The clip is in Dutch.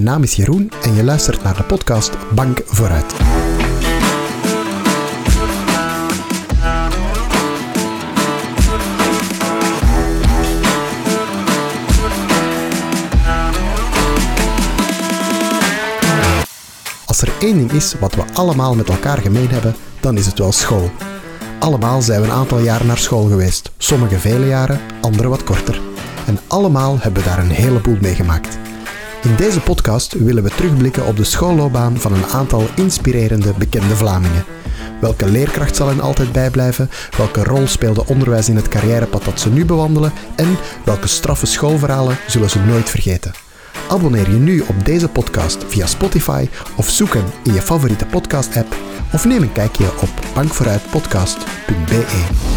naam is Jeroen en je luistert naar de podcast Bank Vooruit. Als er één ding is wat we allemaal met elkaar gemeen hebben, dan is het wel school. Allemaal zijn we een aantal jaren naar school geweest. Sommige vele jaren, andere wat korter. En allemaal hebben we daar een heleboel meegemaakt. In deze podcast willen we terugblikken op de schoolloopbaan van een aantal inspirerende bekende Vlamingen. Welke leerkracht zal hen altijd bijblijven? Welke rol speelde onderwijs in het carrièrepad dat ze nu bewandelen? En welke straffe schoolverhalen zullen ze nooit vergeten? Abonneer je nu op deze podcast via Spotify of zoek hem in je favoriete podcast-app of neem een kijkje op bankvooruitpodcast.be.